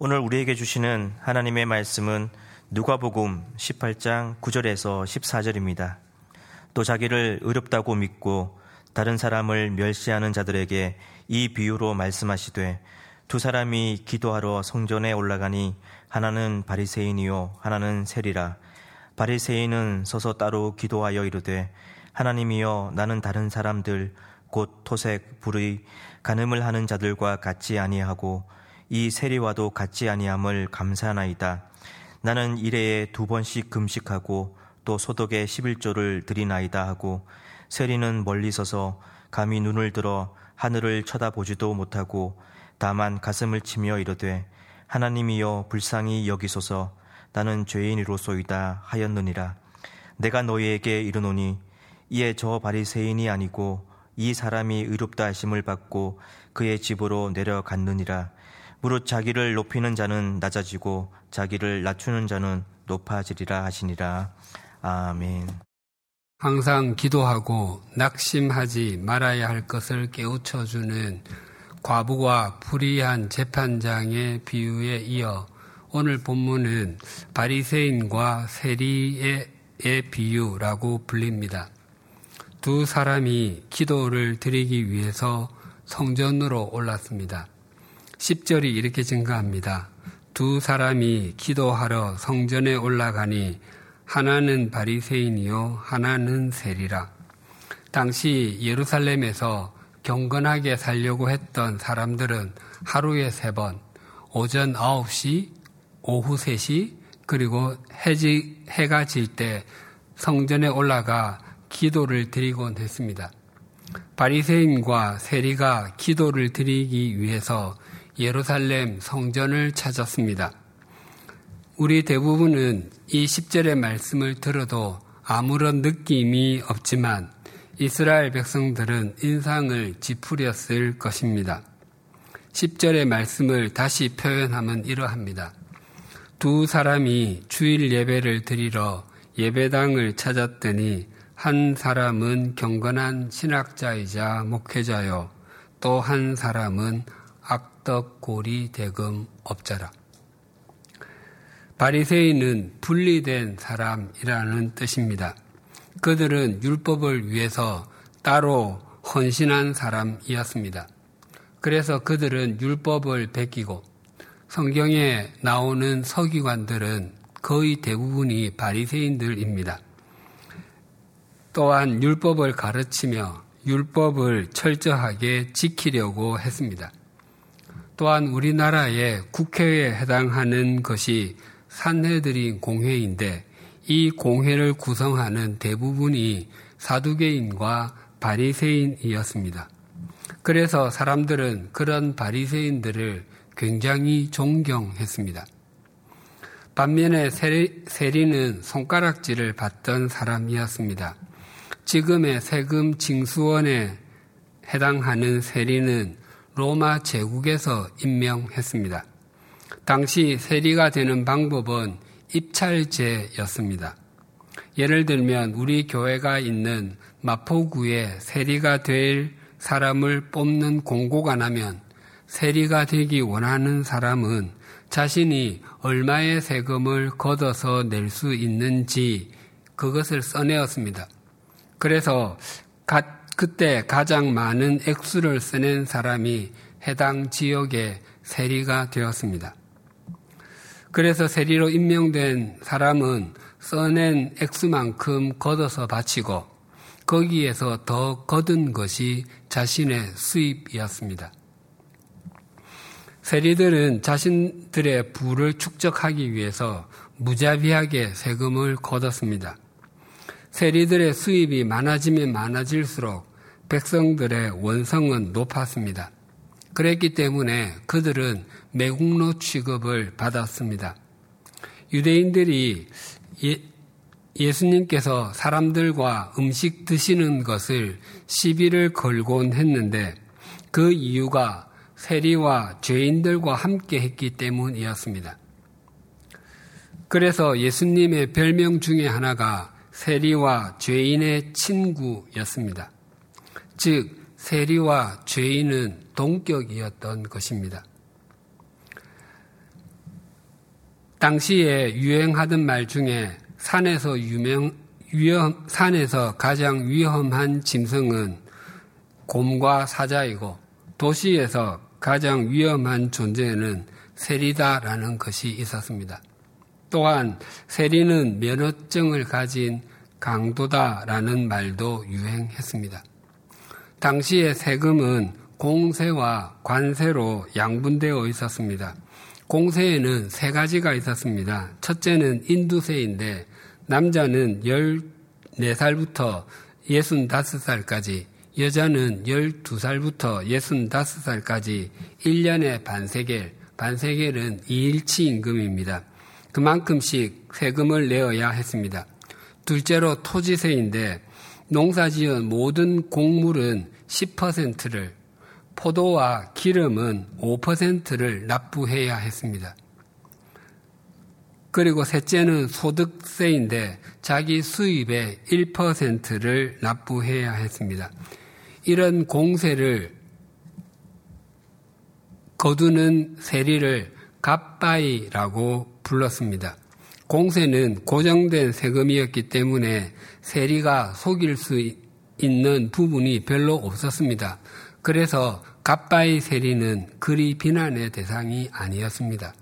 오늘 우리에게 주시는 하나님의 말씀은 누가복음 18장 9절에서 14절입니다. 또 자기를 의롭다고 믿고 다른 사람을 멸시하는 자들에게 이 비유로 말씀하시되 두 사람이 기도하러 성전에 올라가니 하나는 바리새인이요 하나는 세리라 바리새인은 서서 따로 기도하여 이르되 하나님이여 나는 다른 사람들 곧 토색 불의 간음을 하는 자들과 같이 아니하고 이 세리와도 같지 아니함을 감사하나이다. 나는 일해에 두 번씩 금식하고 또 소독에 11조를 드리나이다 하고 세리는 멀리 서서 감히 눈을 들어 하늘을 쳐다보지도 못하고 다만 가슴을 치며 이르되 하나님이여 불쌍히 여기소서. 나는 죄인이로소이다 하였느니라. 내가 너희에게 이르노니 이에 저 바리새인이 아니고 이 사람이 의롭다 하심을 받고 그의 집으로 내려갔느니라 무릇 자기를 높이는 자는 낮아지고 자기를 낮추는 자는 높아지리라 하시니라. 아멘. 항상 기도하고 낙심하지 말아야 할 것을 깨우쳐 주는 과부와 불의한 재판장의 비유에 이어 오늘 본문은 바리새인과 세리의 비유라고 불립니다. 두 사람이 기도를 드리기 위해서 성전으로 올랐습니다. 10절이 이렇게 증가합니다. 두 사람이 기도하러 성전에 올라가니 하나는 바리새인이요 하나는 세리라. 당시 예루살렘에서 경건하게 살려고 했던 사람들은 하루에 세 번, 오전 9시, 오후 3시, 그리고 해지, 해가 질 때 성전에 올라가 기도를 드리곤 했습니다. 바리새인과 세리가 기도를 드리기 위해서 예루살렘 성전을 찾았습니다. 우리 대부분은 이 10절의 말씀을 들어도 아무런 느낌이 없지만 이스라엘 백성들은 인상을 찌푸렸을 것입니다. 10절의 말씀을 다시 표현하면 이러합니다. 두 사람이 주일 예배를 드리러 예배당을 찾았더니 한 사람은 경건한 신학자이자 목회자요. 또 한 사람은 악덕 고리 대금 업자라. 바리새인은 분리된 사람이라는 뜻입니다. 그들은 율법을 위해서 따로 헌신한 사람이었습니다. 그래서 그들은 율법을 베끼고 성경에 나오는 서기관들은 거의 대부분이 바리새인들입니다. 또한 율법을 가르치며 율법을 철저하게 지키려고 했습니다. 또한 우리나라의 국회에 해당하는 것이 산해드린 공회인데 이 공회를 구성하는 대부분이 사두개인과 바리새인이었습니다. 그래서 사람들은 그런 바리새인들을 굉장히 존경했습니다. 반면에 세리는 손가락질을 받던 사람이었습니다. 지금의 세금 징수원에 해당하는 세리는 로마 제국에서 임명했습니다. 당시 세리가 되는 방법은 입찰제였습니다. 예를 들면 우리 교회가 있는 마포구에 세리가 될 사람을 뽑는 공고가 나면 세리가 되기 원하는 사람은 자신이 얼마의 세금을 걷어서 낼 수 있는지 그것을 써내었습니다. 그래서 그때 가장 많은 액수를 써낸 사람이 해당 지역의 세리가 되었습니다. 그래서 세리로 임명된 사람은 써낸 액수만큼 걷어서 바치고 거기에서 더 거둔 것이 자신의 수입이었습니다. 세리들은 자신들의 부를 축적하기 위해서 무자비하게 세금을 걷었습니다. 세리들의 수입이 많아지면 많아질수록 백성들의 원성은 높았습니다. 그랬기 때문에 그들은 매국노 취급을 받았습니다. 유대인들이 예, 수님께서 사람들과 음식 드시는 것을 시비를 걸곤 했는데 그 이유가 세리와 죄인들과 함께 했기 때문이었습니다. 그래서 예수님의 별명 중에 하나가 세리와 죄인의 친구였습니다. 즉, 세리와 죄인은 동격이었던 것입니다. 당시에 유행하던 말 중에 산에서 유명, 위험, 산에서 가장 위험한 짐승은 곰과 사자이고 도시에서 가장 위험한 존재는 세리다라는 것이 있었습니다. 또한 세리는 면허증을 가진 강도다라는 말도 유행했습니다. 당시의 세금은 공세와 관세로 양분되어 있었습니다. 공세에는 세 가지가 있었습니다. 첫째는 인두세인데 남자는 14살부터 65살까지 여자는 12살부터 65살까지 1년에 반세겔, 반세겔은 2일치 임금입니다. 그만큼씩 세금을 내어야 했습니다. 둘째로 토지세인데 농사지은 모든 곡물은 10%를 포도와 기름은 5%를 납부해야 했습니다. 그리고 셋째는 소득세인데 자기 수입의 1%를 납부해야 했습니다. 이런 공세를 거두는 세리를 갑바이라고 불렀습니다. 공세는 고정된 세금이었기 때문에 세리가 속일 수 있는 부분이 별로 없었습니다. 그래서 갑바이 세리는 그리 비난의 대상이 아니었습니다.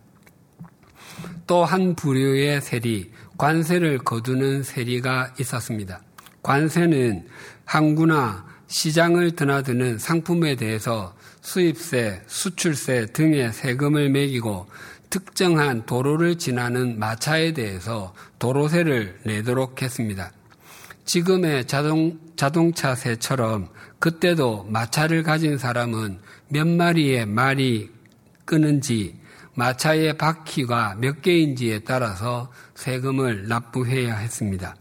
또 한 부류의 세리, 관세를 거두는 세리가 있었습니다. 관세는 항구나 시장을 드나드는 상품에 대해서 수입세, 수출세 등의 세금을 매기고 특정한 도로를 지나는 마차에 대해서 도로세를 내도록 했습니다. 지금의 자동, 자동차세처럼 그때도 마차를 가진 사람은 몇 마리의 말이 끄는지 마차의 바퀴가 몇 개인지에 따라서 세금을 납부해야 했습니다.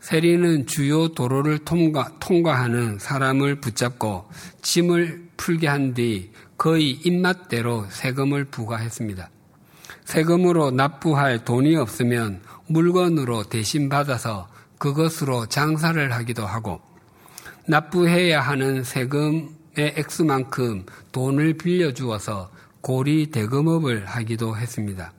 세리는 주요 도로를 통과, 통과하는 사람을 붙잡고 짐을 풀게 한 뒤 거의 입맛대로 세금을 부과했습니다. 세금으로 납부할 돈이 없으면 물건으로 대신 받아서 그것으로 장사를 하기도 하고 납부해야 하는 세금의 액수만큼 돈을 빌려주어서 고리 대금업을 하기도 했습니다.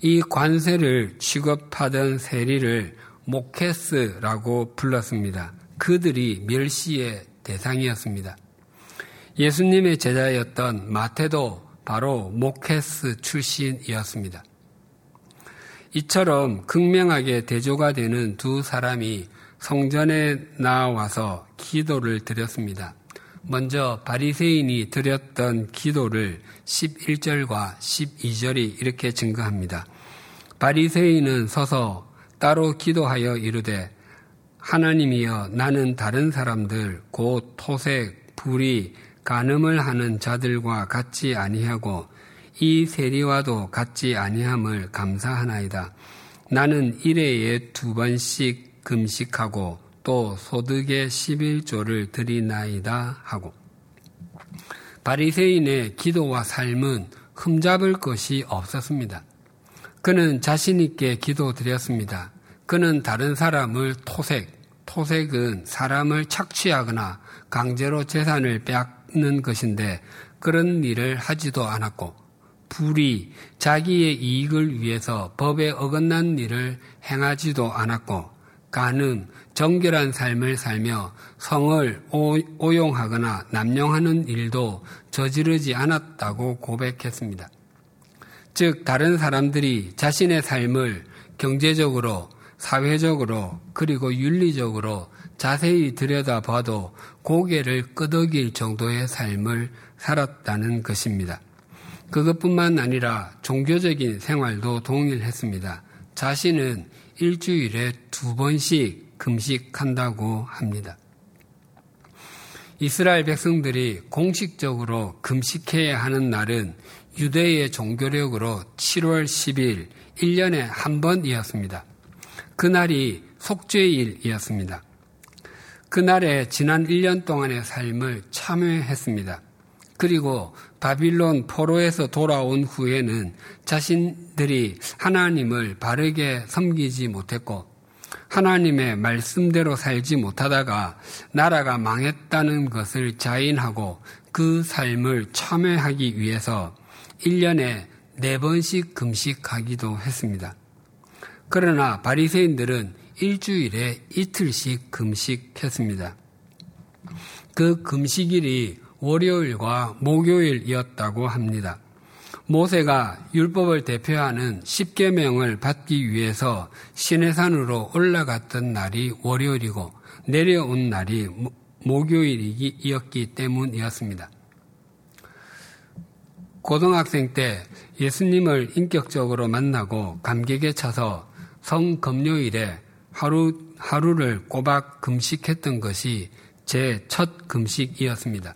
이 관세를 취급하던 세리를 모케스라고 불렀습니다. 그들이 멸시의 대상이었습니다. 예수님의 제자였던 마테도 바로 모케스 출신이었습니다. 이처럼 극명하게 대조가 되는 두 사람이 성전에 나와서 기도를 드렸습니다. 먼저 바리새인이 드렸던 기도를 11절과 12절이 이렇게 증거합니다. 바리새인은 서서 따로 기도하여 이르되 하나님이여 나는 다른 사람들 곧 토색, 불이, 간음을 하는 자들과 같지 아니하고 이 세리와도 같지 아니함을 감사하나이다. 나는 일회에 두 번씩 금식하고 또 소득의 11조를 드리나이다 하고 바리새인의 기도와 삶은 흠잡을 것이 없었습니다. 그는 자신 있게 기도드렸습니다. 그는 다른 사람을 토색, 토색은 사람을 착취하거나 강제로 재산을 빼앗 는 것인데 그런 일을 하지도 않았고 불이 자기의 이익을 위해서 법에 어긋난 일을 행하지도 않았고 간음, 정결한 삶을 살며 성을 오용하거나 남용하는 일도 저지르지 않았다고 고백했습니다. 즉, 다른 사람들이 자신의 삶을 경제적으로, 사회적으로, 그리고 윤리적으로 자세히 들여다봐도 고개를 끄덕일 정도의 삶을 살았다는 것입니다. 그것뿐만 아니라 종교적인 생활도 동일했습니다. 자신은 일주일에 두 번씩 금식한다고 합니다. 이스라엘 백성들이 공식적으로 금식해야 하는 날은 유대의 종교력으로 7월 10일, 1년에 한 번이었습니다. 그날이 속죄일이었습니다. 그날에 지난 1년 동안의 삶을 참여했습니다. 그리고 바빌론 포로에서 돌아온 후에는 자신들이 하나님을 바르게 섬기지 못했고 하나님의 말씀대로 살지 못하다가 나라가 망했다는 것을 자인하고 그 삶을 참여하기 위해서 1년에 네 번씩 금식하기도 했습니다. 그러나 바리새인들은 일주일에 이틀씩 금식했습니다. 그 금식일이 월요일과 목요일이었다고 합니다. 모세가 율법을 대표하는 십계명을 받기 위해서 시내산으로 올라갔던 날이 월요일이고 내려온 날이 목요일이었기 때문이었습니다. 고등학생 때 예수님을 인격적으로 만나고 감격에 차서 성금요일에 하루, 하루를 꼬박 금식했던 것이 제 첫 금식이었습니다.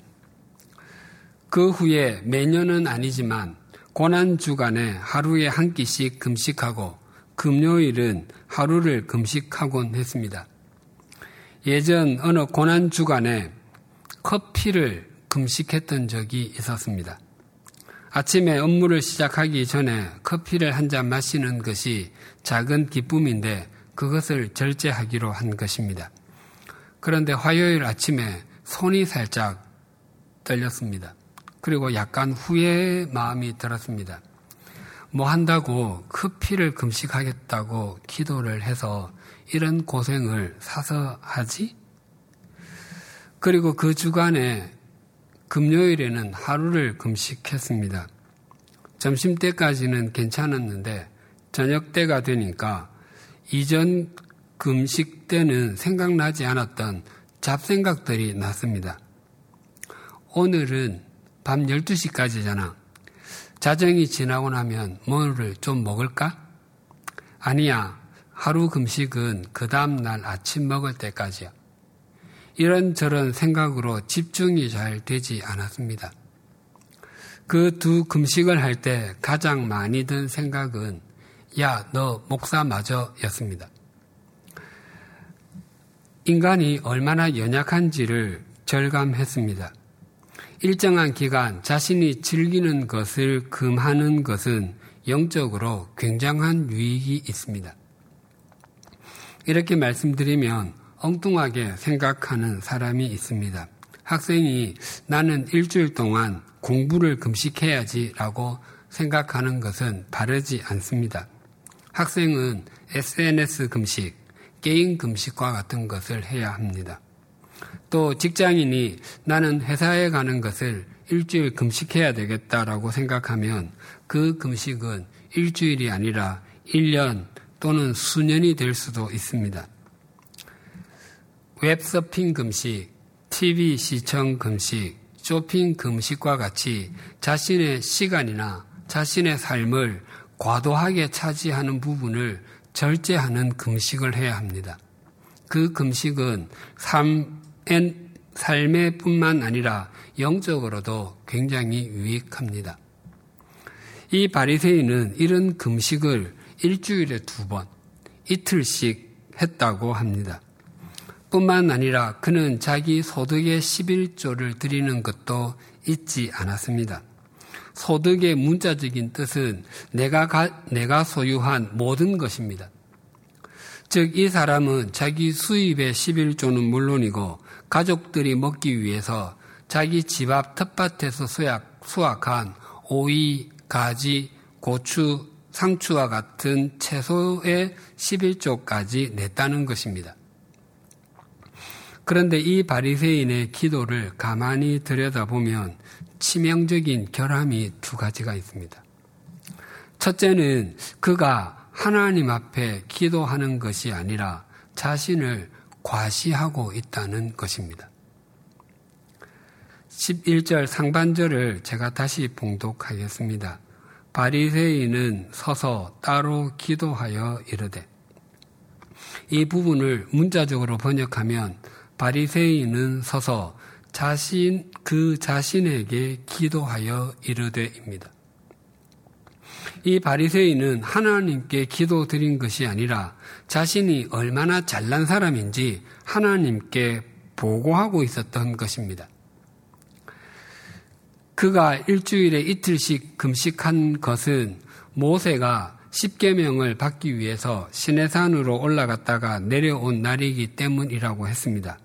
그 후에 매년은 아니지만 고난 주간에 하루에 한 끼씩 금식하고 금요일은 하루를 금식하곤 했습니다. 예전 어느 고난 주간에 커피를 금식했던 적이 있었습니다. 아침에 업무를 시작하기 전에 커피를 한 잔 마시는 것이 작은 기쁨인데 그것을 절제하기로 한 것입니다. 그런데 화요일 아침에 손이 살짝 떨렸습니다. 그리고 약간 후회의 마음이 들었습니다. 뭐 한다고 커피를 금식하겠다고 기도를 해서 이런 고생을 사서 하지? 그리고 그 주간에 금요일에는 하루를 금식했습니다. 점심 때까지는 괜찮았는데 저녁 때가 되니까 이전 금식 때는 생각나지 않았던 잡생각들이 났습니다. 오늘은 밤 12시까지잖아. 자정이 지나고 나면 뭐를 좀 먹을까? 아니야. 하루 금식은 그 다음날 아침 먹을 때까지야. 이런저런 생각으로 집중이 잘 되지 않았습니다. 그 두 금식을 할 때 가장 많이 든 생각은 야, 너 목사 맞아 였습니다. 인간이 얼마나 연약한지를 절감했습니다. 일정한 기간 자신이 즐기는 것을 금하는 것은 영적으로 굉장한 유익이 있습니다. 이렇게 말씀드리면 엉뚱하게 생각하는 사람이 있습니다. 학생이 나는 일주일 동안 공부를 금식해야지라고 생각하는 것은 바르지 않습니다. 학생은 SNS 금식, 게임 금식과 같은 것을 해야 합니다. 또 직장인이 나는 회사에 가는 것을 일주일 금식해야 되겠다라고 생각하면 그 금식은 일주일이 아니라 1년 또는 수년이 될 수도 있습니다. 웹서핑 금식, TV 시청 금식, 쇼핑 금식과 같이 자신의 시간이나 자신의 삶을 과도하게 차지하는 부분을 절제하는 금식을 해야 합니다. 그 금식은 삶, 삶의 뿐만 아니라 영적으로도 굉장히 유익합니다. 이 바리새인은 이런 금식을 일주일에 두 번, 이틀씩 했다고 합니다. 뿐만 아니라 그는 자기 소득의 11조를 드리는 것도 잊지 않았습니다. 소득의 문자적인 뜻은 내가, 가, 내가 소유한 모든 것입니다. 즉, 이 사람은 자기 수입의 11조는 물론이고 가족들이 먹기 위해서 자기 집 앞 텃밭에서 수약, 수확한 오이, 가지, 고추, 상추와 같은 채소의 11조까지 냈다는 것입니다. 그런데 이 바리새인의 기도를 가만히 들여다보면 치명적인 결함이 두 가지가 있습니다. 첫째는 그가 하나님 앞에 기도하는 것이 아니라 자신을 과시하고 있다는 것입니다. 11절 상반절을 제가 다시 봉독하겠습니다. 바리새인은 서서 따로 기도하여 이르되 이 부분을 문자적으로 번역하면 바리새인은 서서 자신 그 자신에게 기도하여 이르되입니다. 이 바리새인은 하나님께 기도 드린 것이 아니라 자신이 얼마나 잘난 사람인지 하나님께 보고하고 있었던 것입니다. 그가 일주일에 이틀씩 금식한 것은 모세가 십계명을 받기 위해서 시내산으로 올라갔다가 내려온 날이기 때문이라고 했습니다.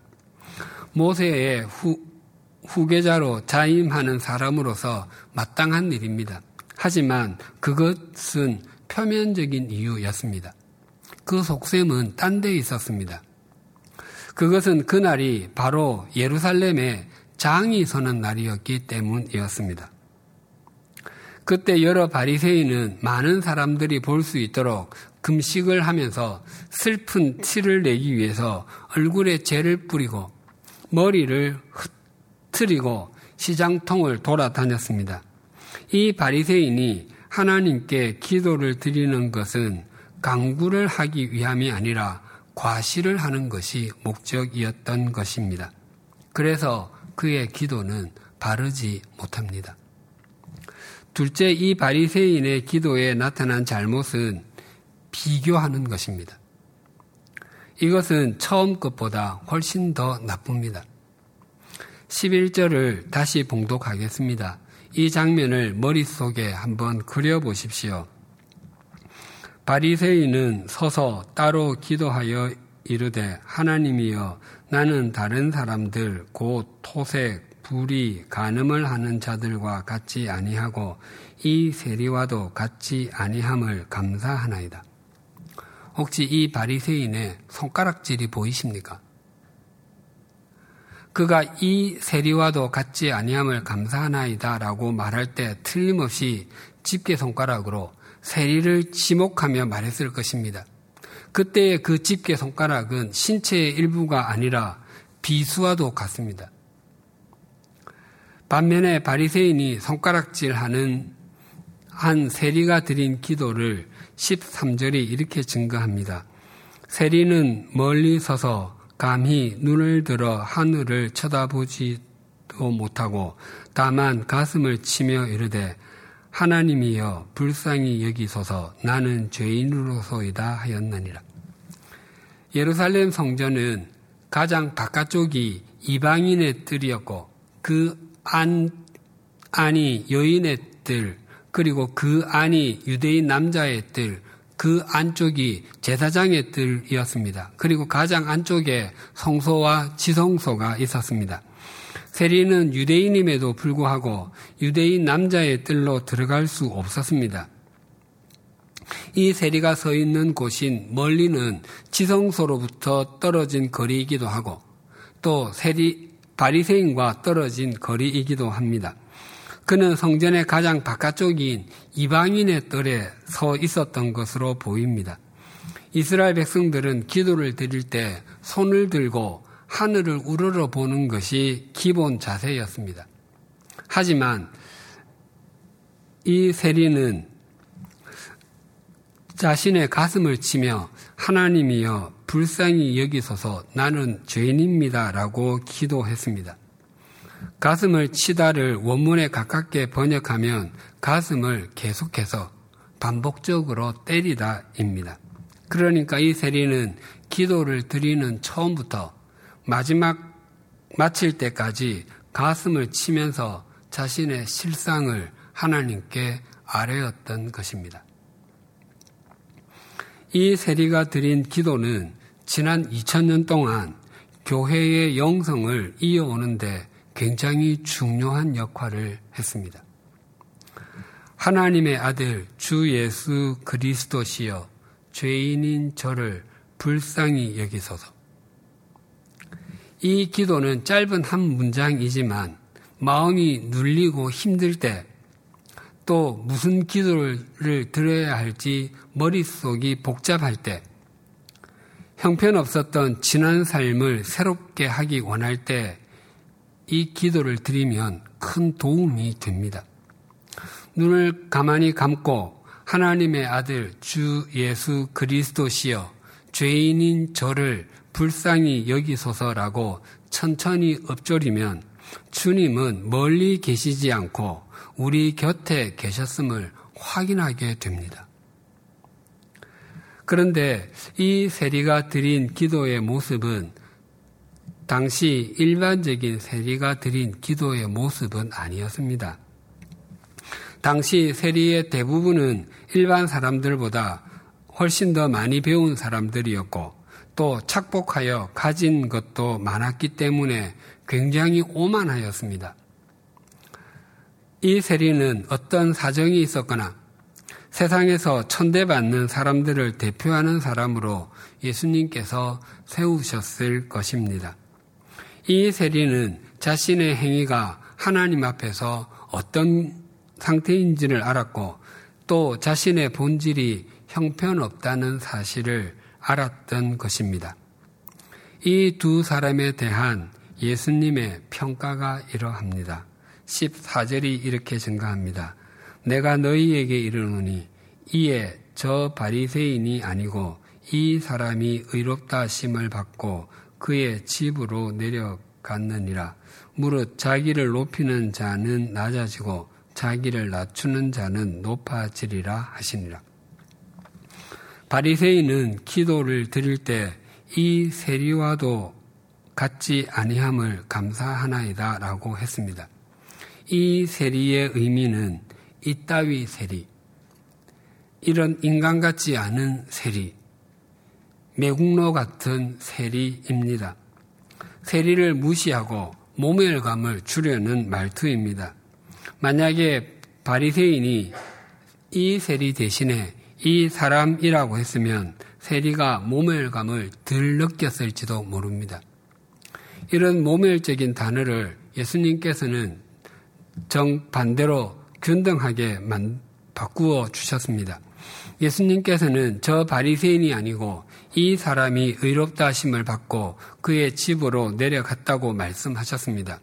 모세의 후, 후계자로 자임하는 사람으로서 마땅한 일입니다. 하지만 그것은 표면적인 이유였습니다. 그 속셈은 딴 데 있었습니다. 그것은 그날이 바로 예루살렘에 장이 서는 날이었기 때문이었습니다. 그때 여러 바리새인은 많은 사람들이 볼 수 있도록 금식을 하면서 슬픈 티를 내기 위해서 얼굴에 죄를 뿌리고 머리를 흐트리고 시장통을 돌아다녔습니다. 이 바리새인이 하나님께 기도를 드리는 것은 강구를 하기 위함이 아니라 과시를 하는 것이 목적이었던 것입니다. 그래서 그의 기도는 바르지 못합니다. 둘째, 이 바리새인의 기도에 나타난 잘못은 비교하는 것입니다. 이것은 처음 것보다 훨씬 더 나쁩니다. 11절을 다시 봉독하겠습니다. 이 장면을 머릿속에 한번 그려보십시오. 바리새인은 서서 따로 기도하여 이르되 하나님이여 나는 다른 사람들 곧 토색, 불이, 간음을 하는 자들과 같지 아니하고 이 세리와도 같지 아니함을 감사하나이다. 혹시 이 바리새인의 손가락질이 보이십니까? 그가 이 세리와도 같지 아니함을 감사하나이다라고 말할 때 틀림없이 집게 손가락으로 세리를 지목하며 말했을 것입니다. 그때의 그 집게 손가락은 신체의 일부가 아니라 비수와도 같습니다. 반면에 바리새인이 손가락질하는 한 세리가 드린 기도를 13절이 이렇게 증거합니다. 세리는 멀리 서서 감히 눈을 들어 하늘을 쳐다보지도 못하고 다만 가슴을 치며 이르되 하나님이여 불쌍히 여기소서 나는 죄인으로소이다 하였느니라. 예루살렘 성전은 가장 바깥쪽이 이방인의 뜰이었고 그 안, 안이 여인의 뜰, 그리고 그 안이 유대인 남자의 뜰, 그 안쪽이 제사장의 뜰이었습니다. 그리고 가장 안쪽에 성소와 지성소가 있었습니다. 세리는 유대인임에도 불구하고 유대인 남자의 뜰로 들어갈 수 없었습니다. 이 세리가 서 있는 곳인 멀리는 지성소로부터 떨어진 거리이기도 하고 또 세리 바리새인과 떨어진 거리이기도 합니다. 그는 성전의 가장 바깥쪽인 이방인의 뜰에 서 있었던 것으로 보입니다. 이스라엘 백성들은 기도를 드릴 때 손을 들고 하늘을 우러러 보는 것이 기본 자세였습니다. 하지만 이 세리는 자신의 가슴을 치며 하나님이여 불쌍히 여기소서 나는 죄인입니다 라고 기도했습니다. 가슴을 치다를 원문에 가깝게 번역하면 가슴을 계속해서 반복적으로 때리다입니다. 그러니까 이 세리는 기도를 드리는 처음부터 마지막 마칠 때까지 가슴을 치면서 자신의 실상을 하나님께 아뢰었던 것입니다. 이 세리가 드린 기도는 지난 2000년 동안 교회의 영성을 이어오는데 굉장히 중요한 역할을 했습니다. 하나님의 아들 주 예수 그리스도시여 죄인인 저를 불쌍히 여기소서. 이 기도는 짧은 한 문장이지만 마음이 눌리고 힘들 때 또 무슨 기도를 드려야 할지 머릿속이 복잡할 때 형편없었던 지난 삶을 새롭게 하기 원할 때 이 기도를 드리면 큰 도움이 됩니다. 눈을 가만히 감고 하나님의 아들 주 예수 그리스도시여 죄인인 저를 불쌍히 여기소서라고 천천히 엎조리면 주님은 멀리 계시지 않고 우리 곁에 계셨음을 확인하게 됩니다. 그런데 이 세리가 드린 기도의 모습은 당시 일반적인 세리가 드린 기도의 모습은 아니었습니다. 당시 세리의 대부분은 일반 사람들보다 훨씬 더 많이 배운 사람들이었고 또 착복하여 가진 것도 많았기 때문에 굉장히 오만하였습니다. 이 세리는 어떤 사정이 있었거나 세상에서 천대받는 사람들을 대표하는 사람으로 예수님께서 세우셨을 것입니다. 이 세리는 자신의 행위가 하나님 앞에서 어떤 상태인지를 알았고 또 자신의 본질이 형편없다는 사실을 알았던 것입니다. 이 두 사람에 대한 예수님의 평가가 이러합니다. 14절이 이렇게 증가합니다. 내가 너희에게 이르노니 이에 저 바리새인이 아니고 이 사람이 의롭다 하심을 받고 그의 집으로 내려갔느니라. 무릇 자기를 높이는 자는 낮아지고 자기를 낮추는 자는 높아지리라 하시니라. 바리새인은 기도를 드릴 때 이 세리와도 같지 아니함을 감사하나이다라고 했습니다. 이 세리의 의미는 이따위 세리, 이런 인간 같지 않은 세리, 매국노 같은 세리입니다. 세리를 무시하고 모멸감을 주려는 말투입니다. 만약에 바리새인이 이 세리 대신에 이 사람이라고 했으면 세리가 모멸감을 덜 느꼈을지도 모릅니다. 이런 모멸적인 단어를 예수님께서는 정반대로 균등하게 바꾸어 주셨습니다. 예수님께서는 저 바리새인이 아니고 이 사람이 의롭다 하심을 받고 그의 집으로 내려갔다고 말씀하셨습니다.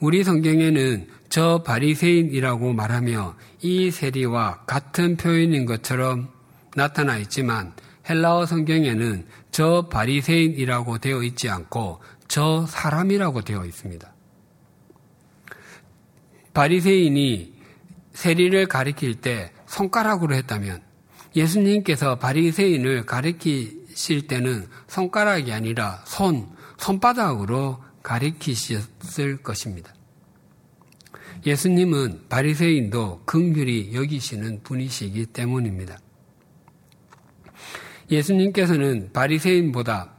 우리 성경에는 저 바리새인이라고 말하며 이 세리와 같은 표현인 것처럼 나타나 있지만 헬라어 성경에는 저 바리새인이라고 되어 있지 않고 저 사람이라고 되어 있습니다. 바리새인이 세리를 가리킬 때 손가락으로 했다면 예수님께서 바리새인을 가리키 실 때는 손가락이 아니라 손, 손바닥으로 가리키셨을 것입니다. 예수님은 바리새인도 긍휼히 여기시는 분이시기 때문입니다. 예수님께서는 바리새인보다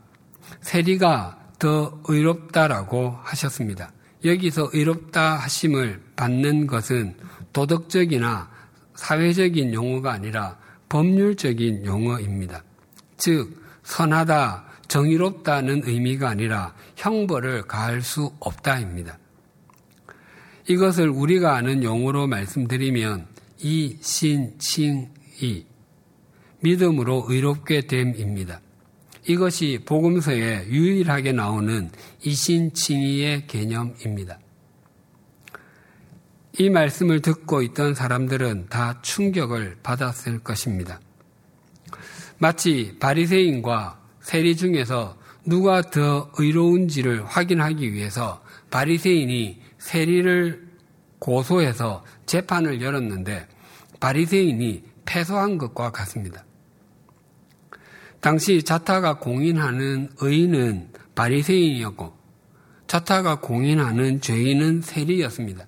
세리가 더 의롭다라고 하셨습니다. 여기서 의롭다 하심을 받는 것은 도덕적이나 사회적인 용어가 아니라 법률적인 용어입니다. 즉, 선하다, 정의롭다는 의미가 아니라 형벌을 가할 수 없다입니다. 이것을 우리가 아는 용어로 말씀드리면 이, 신, 칭, 이 믿음으로 의롭게 됨입니다. 이것이 복음서에 유일하게 나오는 이신칭의의 개념입니다. 이 말씀을 듣고 있던 사람들은 다 충격을 받았을 것입니다. 마치 바리새인과 세리 중에서 누가 더 의로운지를 확인하기 위해서 바리새인이 세리를 고소해서 재판을 열었는데 바리새인이 패소한 것과 같습니다. 당시 자타가 공인하는 의인은 바리새인이었고 자타가 공인하는 죄인은 세리였습니다.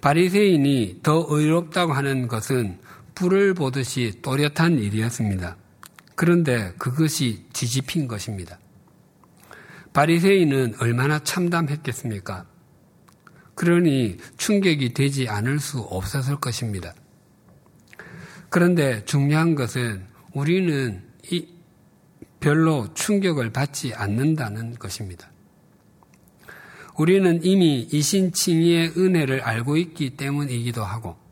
바리새인이 더 의롭다고 하는 것은 불을 보듯이 또렷한 일이었습니다. 그런데 그것이 뒤집힌 것입니다. 바리새인은 얼마나 참담했겠습니까? 그러니 충격이 되지 않을 수 없었을 것입니다. 그런데 중요한 것은 우리는 이 별로 충격을 받지 않는다는 것입니다. 우리는 이미 이신칭의의 은혜를 알고 있기 때문이기도 하고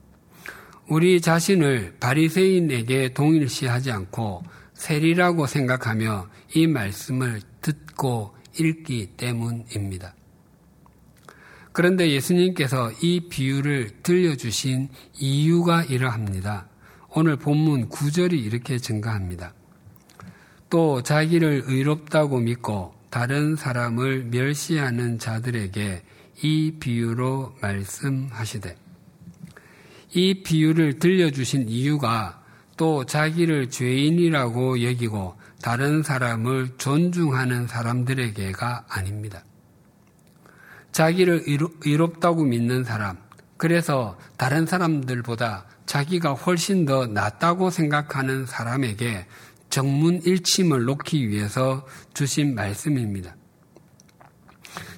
우리 자신을 바리새인에게 동일시하지 않고 세리라고 생각하며 이 말씀을 듣고 읽기 때문입니다. 그런데 예수님께서 이 비유를 들려주신 이유가 이러합니다. 오늘 본문 9절이 이렇게 증가합니다. 또 자기를 의롭다고 믿고 다른 사람을 멸시하는 자들에게 이 비유로 말씀하시되 이 비유를 들려주신 이유가 또 자기를 죄인이라고 여기고 다른 사람을 존중하는 사람들에게가 아닙니다. 자기를 의롭다고 믿는 사람, 그래서 다른 사람들보다 자기가 훨씬 더 낫다고 생각하는 사람에게 정문 일침을 놓기 위해서 주신 말씀입니다.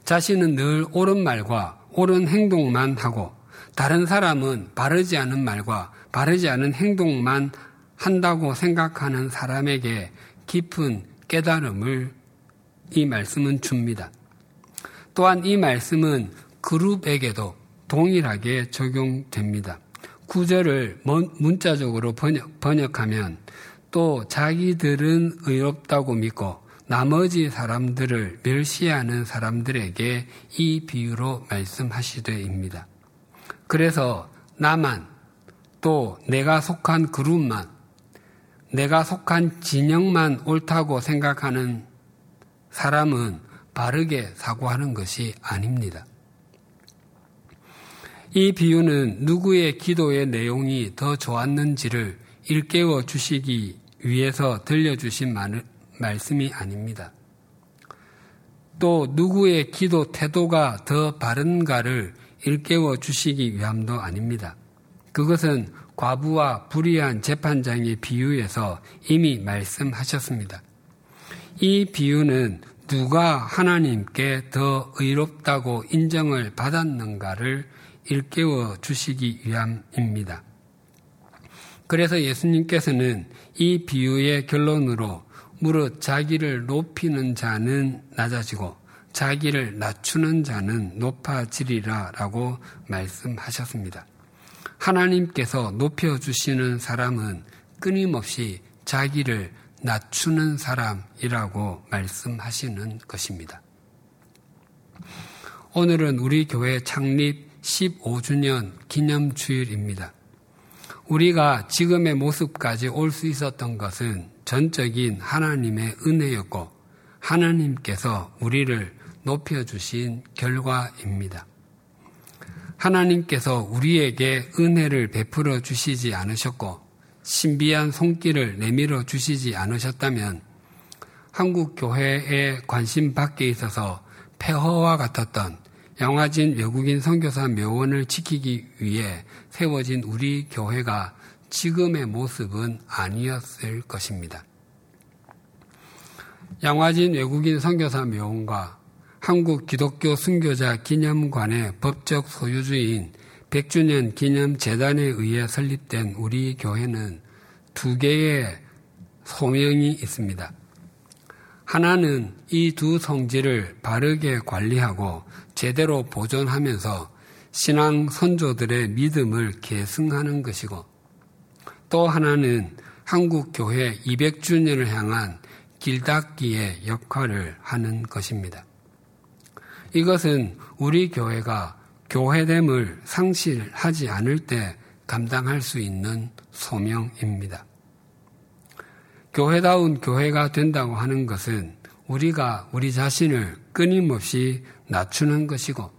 자신은 늘 옳은 말과 옳은 행동만 하고 다른 사람은 바르지 않은 말과 바르지 않은 행동만 한다고 생각하는 사람에게 깊은 깨달음을 이 말씀은 줍니다. 또한 이 말씀은 그룹에게도 동일하게 적용됩니다. 구절을 문자적으로 번역, 번역하면 또 자기들은 의롭다고 믿고 나머지 사람들을 멸시하는 사람들에게 이 비유로 말씀하시되입니다. 그래서 나만 또 내가 속한 그룹만 내가 속한 진영만 옳다고 생각하는 사람은 바르게 사고하는 것이 아닙니다. 이 비유는 누구의 기도의 내용이 더 좋았는지를 일깨워 주시기 위해서 들려주신 말씀이 아닙니다. 또 누구의 기도 태도가 더 바른가를 일깨워 주시기 위함도 아닙니다. 그것은 과부와 불의한 재판장의 비유에서 이미 말씀하셨습니다. 이 비유는 누가 하나님께 더 의롭다고 인정을 받았는가를 일깨워 주시기 위함입니다. 그래서 예수님께서는 이 비유의 결론으로 무릇 자기를 높이는 자는 낮아지고 자기를 낮추는 자는 높아지리라 라고 말씀하셨습니다. 하나님께서 높여주시는 사람은 끊임없이 자기를 낮추는 사람이라고 말씀하시는 것입니다. 오늘은 우리 교회 창립 15주년 기념주일입니다. 우리가 지금의 모습까지 올 수 있었던 것은 전적인 하나님의 은혜였고 하나님께서 우리를 높여주신 결과입니다. 하나님께서 우리에게 은혜를 베풀어 주시지 않으셨고 신비한 손길을 내밀어 주시지 않으셨다면 한국 교회의 관심 밖에 있어서 폐허와 같았던 양화진 외국인 선교사 묘원을 지키기 위해 세워진 우리 교회가 지금의 모습은 아니었을 것입니다. 양화진 외국인 선교사 묘원과 한국 기독교 순교자 기념관의 법적 소유주인 100주년 기념 재단에 의해 설립된 우리 교회는 두 개의 소명이 있습니다. 하나는 이 두 성질을 바르게 관리하고 제대로 보존하면서 신앙 선조들의 믿음을 계승하는 것이고 또 하나는 한국 교회 200주년을 향한 길닦기의 역할을 하는 것입니다. 이것은 우리 교회가 교회됨을 상실하지 않을 때 감당할 수 있는 소명입니다. 교회다운 교회가 된다고 하는 것은 우리가 우리 자신을 끊임없이 낮추는 것이고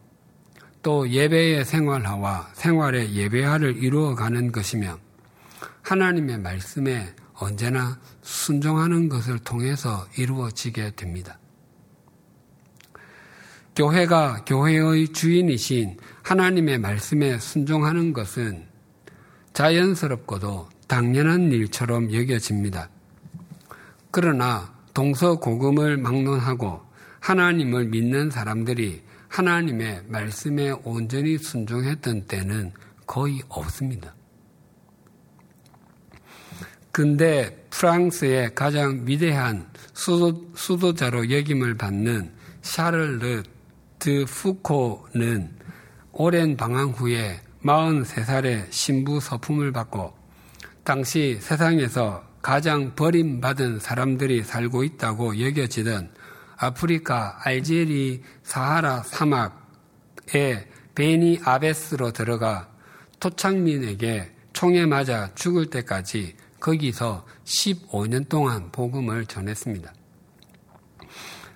또 예배의 생활화와 생활의 예배화를 이루어가는 것이며 하나님의 말씀에 언제나 순종하는 것을 통해서 이루어지게 됩니다. 교회가 교회의 주인이신 하나님의 말씀에 순종하는 것은 자연스럽고도 당연한 일처럼 여겨집니다. 그러나 동서고금을 막론하고 하나님을 믿는 사람들이 하나님의 말씀에 온전히 순종했던 때는 거의 없습니다. 근데 프랑스의 가장 위대한 수도, 수도자로 여김을 받는 샤를르 드 푸코는 오랜 방황 후에 43살에 신부 서품을 받고 당시 세상에서 가장 버림받은 사람들이 살고 있다고 여겨지던 아프리카 알제리 사하라 사막에 베니 아베스로 들어가 토착민에게 총에 맞아 죽을 때까지 거기서 15년 동안 복음을 전했습니다.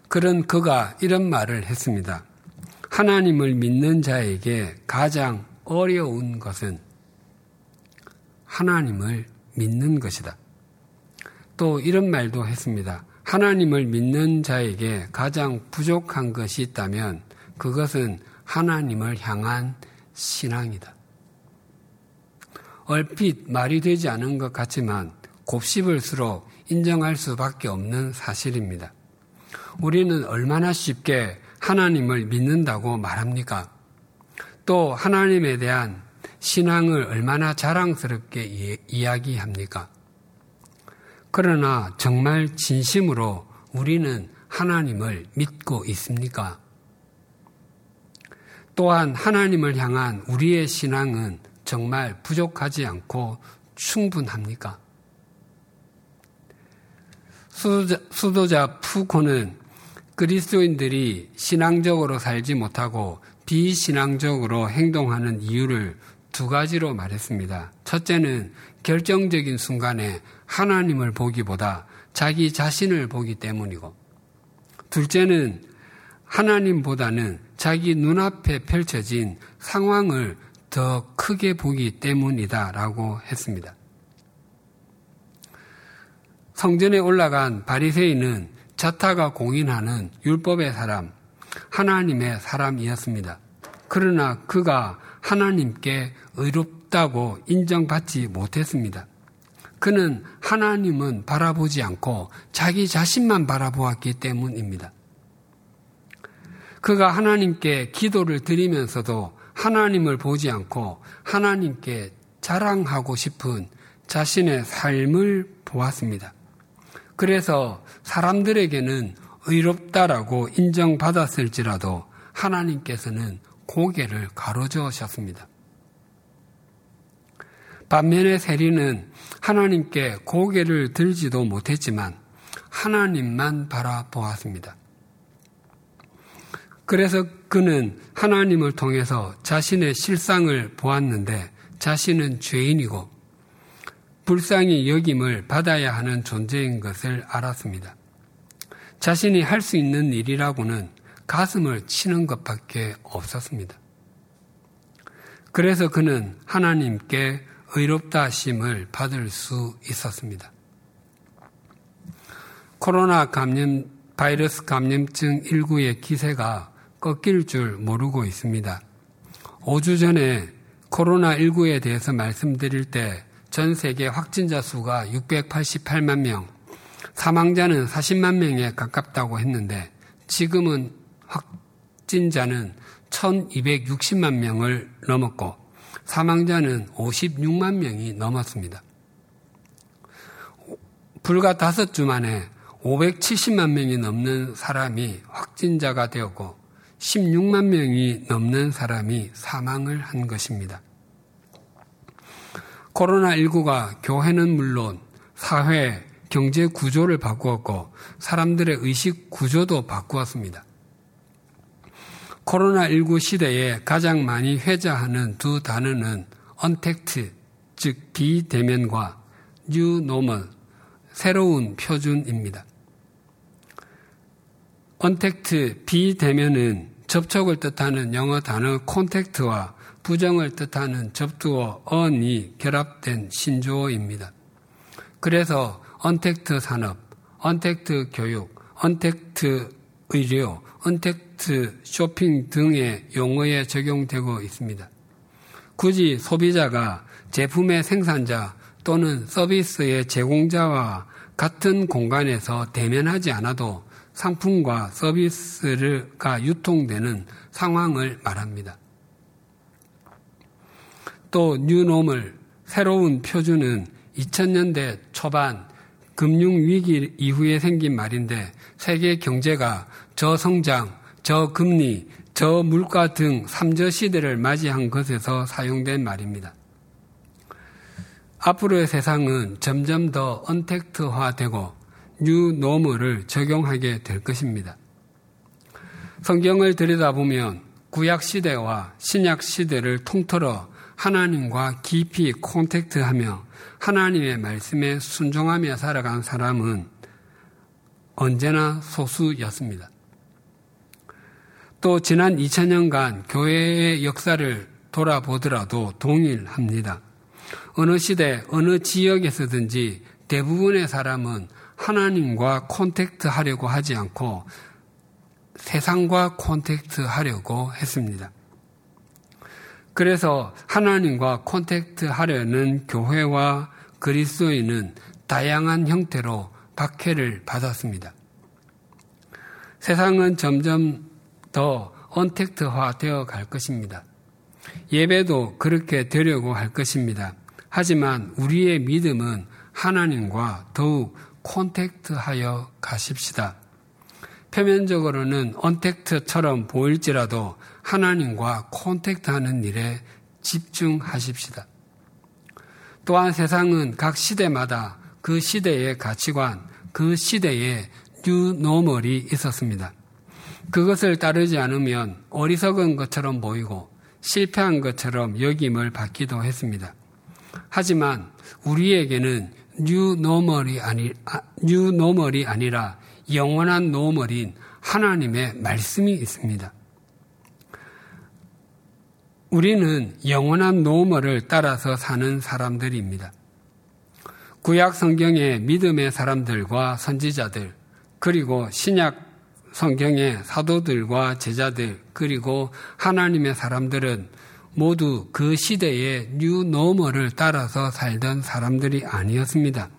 그런 그가 이런 말을 했습니다. 하나님을 믿는 자에게 가장 어려운 것은 하나님을 믿는 것이다. 또 이런 말도 했습니다. 하나님을 믿는 자에게 가장 부족한 것이 있다면 그것은 하나님을 향한 신앙이다. 얼핏 말이 되지 않은 것 같지만 곱씹을수록 인정할 수밖에 없는 사실입니다. 우리는 얼마나 쉽게 하나님을 믿는다고 말합니까? 또 하나님에 대한 신앙을 얼마나 자랑스럽게 이야기합니까? 그러나 정말 진심으로 우리는 하나님을 믿고 있습니까? 또한 하나님을 향한 우리의 신앙은 정말 부족하지 않고 충분합니까? 수도자, 수도자 푸코는 그리스도인들이 신앙적으로 살지 못하고 비신앙적으로 행동하는 이유를 두 가지로 말했습니다. 첫째는 결정적인 순간에 하나님을 보기보다 자기 자신을 보기 때문이고, 둘째는 하나님보다는 자기 눈앞에 펼쳐진 상황을 더 크게 보기 때문이다 라고 했습니다. 성전에 올라간 바리새인은 자타가 공인하는 율법의 사람, 하나님의 사람이었습니다. 그러나 그가 하나님께 의롭다고 인정받지 못했습니다. 그는 하나님은 바라보지 않고 자기 자신만 바라보았기 때문입니다. 그가 하나님께 기도를 드리면서도 하나님을 보지 않고 하나님께 자랑하고 싶은 자신의 삶을 보았습니다. 그래서 사람들에게는 의롭다라고 인정받았을지라도 하나님께서는 고개를 가로저으셨습니다. 반면에 세리는 하나님께 고개를 들지도 못했지만 하나님만 바라보았습니다. 그래서 그는 하나님을 통해서 자신의 실상을 보았는데 자신은 죄인이고 불쌍히 여김을 받아야 하는 존재인 것을 알았습니다. 자신이 할 수 있는 일이라고는 가슴을 치는 것밖에 없었습니다. 그래서 그는 하나님께 의롭다 하심을 받을 수 있었습니다. 코로나 감염, 바이러스 감염증 19의 기세가 꺾일 줄 모르고 있습니다. 5주 전에 코로나19에 대해서 말씀드릴 때 전 세계 확진자 수가 688만 명, 사망자는 40만 명에 가깝다고 했는데 지금은 확진자는 1260만 명을 넘었고 사망자는 56만 명이 넘었습니다. 불과 다섯 주 만에 570만 명이 넘는 사람이 확진자가 되었고 16만 명이 넘는 사람이 사망을 한 것입니다. 코로나19가 교회는 물론 사회, 경제 구조를 바꾸었고 사람들의 의식 구조도 바꾸었습니다. 코로나19 시대에 가장 많이 회자하는 두 단어는 언택트, 즉 비대면과 new normal, 새로운 표준입니다. 언택트, 비대면은 접촉을 뜻하는 영어 단어 contact와 부정을 뜻하는 접두어 언이 결합된 신조어입니다. 그래서 언택트 산업, 언택트 교육, 언택트 의료, 언택트 쇼핑 등의 용어에 적용되고 있습니다. 굳이 소비자가 제품의 생산자 또는 서비스의 제공자와 같은 공간에서 대면하지 않아도 상품과 서비스가 유통되는 상황을 말합니다. 또 뉴노멀 새로운 표준은 2000년대 초반 금융위기 이후에 생긴 말인데 세계 경제가 저성장, 저금리, 저물가 등 3저 시대를 맞이한 것에서 사용된 말입니다. 앞으로의 세상은 점점 더 언택트화되고 뉴노멀을 적용하게 될 것입니다. 성경을 들여다보면 구약 시대와 신약 시대를 통틀어 하나님과 깊이 콘택트하며 하나님의 말씀에 순종하며 살아간 사람은 언제나 소수였습니다. 또 지난 2000년간 교회의 역사를 돌아보더라도 동일합니다. 어느 시대, 어느 지역에서든지 대부분의 사람은 하나님과 콘택트 하려고 하지 않고 세상과 콘택트 하려고 했습니다. 그래서 하나님과 콘택트 하려는 교회와 그리스도인은 다양한 형태로 박해를 받았습니다. 세상은 점점 더 언택트화 되어 갈 것입니다. 예배도 그렇게 되려고 할 것입니다. 하지만 우리의 믿음은 하나님과 더욱 contact하여 가십시다. 표면적으로는 untact처럼 보일지라도 하나님과 contact하는 일에 집중하십시다. 또한 세상은 각 시대마다 그 시대의 가치관, 그 시대의 new normal이 있었습니다. 그것을 따르지 않으면 어리석은 것처럼 보이고 실패한 것처럼 여김을 받기도 했습니다. 하지만 우리에게는 new normal이 아니 new normal이 아니라 영원한 normal인 하나님의 말씀이 있습니다. 우리는 영원한 normal을 따라서 사는 사람들입니다. 구약 성경의 믿음의 사람들과 선지자들, 그리고 신약 성경의 사도들과 제자들, 그리고 하나님의 사람들은 모두 그 시대의 new normal을 따라서 살던 사람들이 아니었습니다.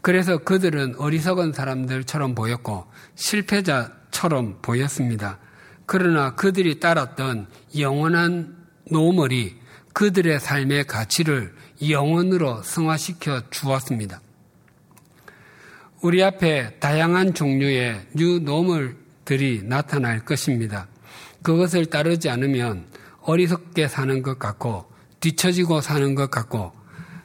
그래서 그들은 어리석은 사람들처럼 보였고 실패자처럼 보였습니다. 그러나 그들이 따랐던 영원한 normal이 그들의 삶의 가치를 영원으로 승화시켜 주었습니다. 우리 앞에 다양한 종류의 new normal들이 나타날 것입니다. 그것을 따르지 않으면 어리석게 사는 것 같고 뒤처지고 사는 것 같고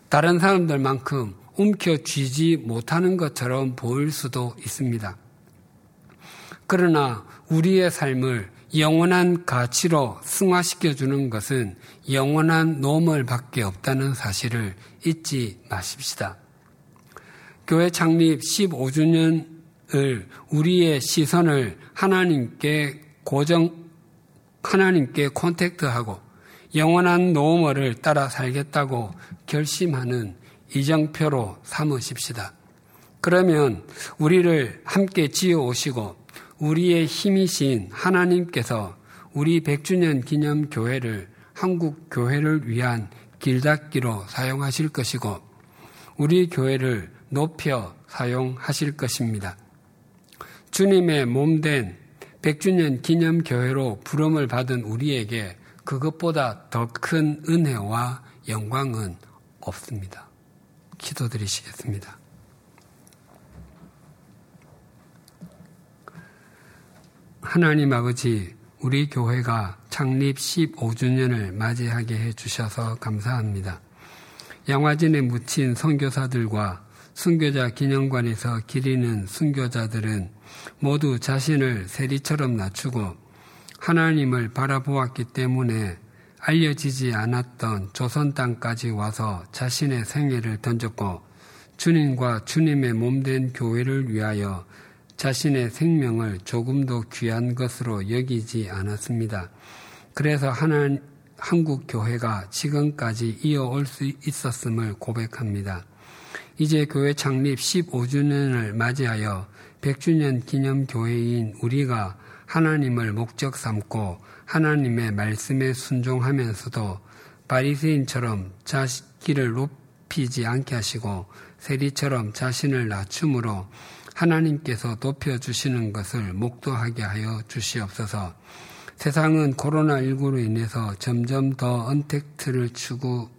다른 사람들만큼 움켜쥐지 못하는 것처럼 보일 수도 있습니다. 그러나 우리의 삶을 영원한 가치로 승화시켜주는 것은 영원한 normal밖에 없다는 사실을 잊지 마십시다. 교회 창립 15주년을 우리의 시선을 하나님께 고정, 하나님께 contact하고 영원한 normal을 따라 살겠다고 결심하는 이정표로 삼으십시다. 그러면 우리를 함께 지어 오시고 우리의 힘이신 하나님께서 우리 100주년 기념 교회를 한국 교회를 위한 길닫기로 사용하실 것이고 우리 교회를 높여 사용하실 것입니다. 주님의 몸된 100주년 기념 교회로 부름을 받은 우리에게 그것보다 더 큰 은혜와 영광은 없습니다. 기도드리시겠습니다. 하나님 아버지, 우리 교회가 창립 15주년을 맞이하게 해 주셔서 감사합니다. 양화진에 묻힌 선교사들과 순교자 기념관에서 기리는 순교자들은 모두 자신을 세리처럼 낮추고 하나님을 바라보았기 때문에 알려지지 않았던 조선 땅까지 와서 자신의 생애를 던졌고 주님과 주님의 몸된 교회를 위하여 자신의 생명을 조금도 귀한 것으로 여기지 않았습니다. 그래서 하나님, 한국 교회가 지금까지 이어올 수 있었음을 고백합니다. 이제 교회 창립 15주년을 맞이하여 100주년 기념 교회인 우리가 하나님을 목적 삼고 하나님의 말씀에 순종하면서도 바리새인처럼 자기를 높이지 않게 하시고 세리처럼 자신을 낮춤으로 하나님께서 높여주시는 것을 목도하게 하여 주시옵소서. 세상은 코로나19로 인해서 점점 더 untact를 추구하며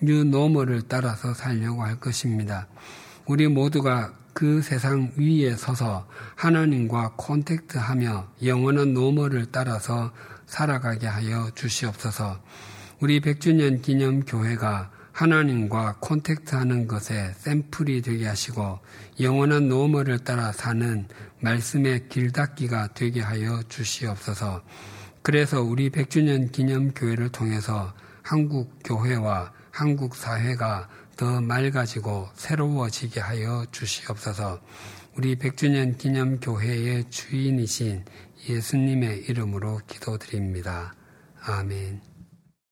new normal을 따라서 살려고 할 것입니다. 우리 모두가 그 세상 위에 서서 하나님과 contact하며 영원한 normal을 따라서 살아가게 하여 주시옵소서. 우리 100주년 기념 교회가 하나님과 contact하는 것에 샘플이 되게 하시고 영원한 normal을 따라 사는 말씀의 길닦이가 되게 하여 주시옵소서. 그래서 우리 100주년 기념 교회를 통해서 한국 교회와 한국 사회가 더 맑아지고 새로워지게 하여 주시옵소서. 우리 100주년 기념 교회의 주인이신 예수님의 이름으로 기도드립니다. 아멘.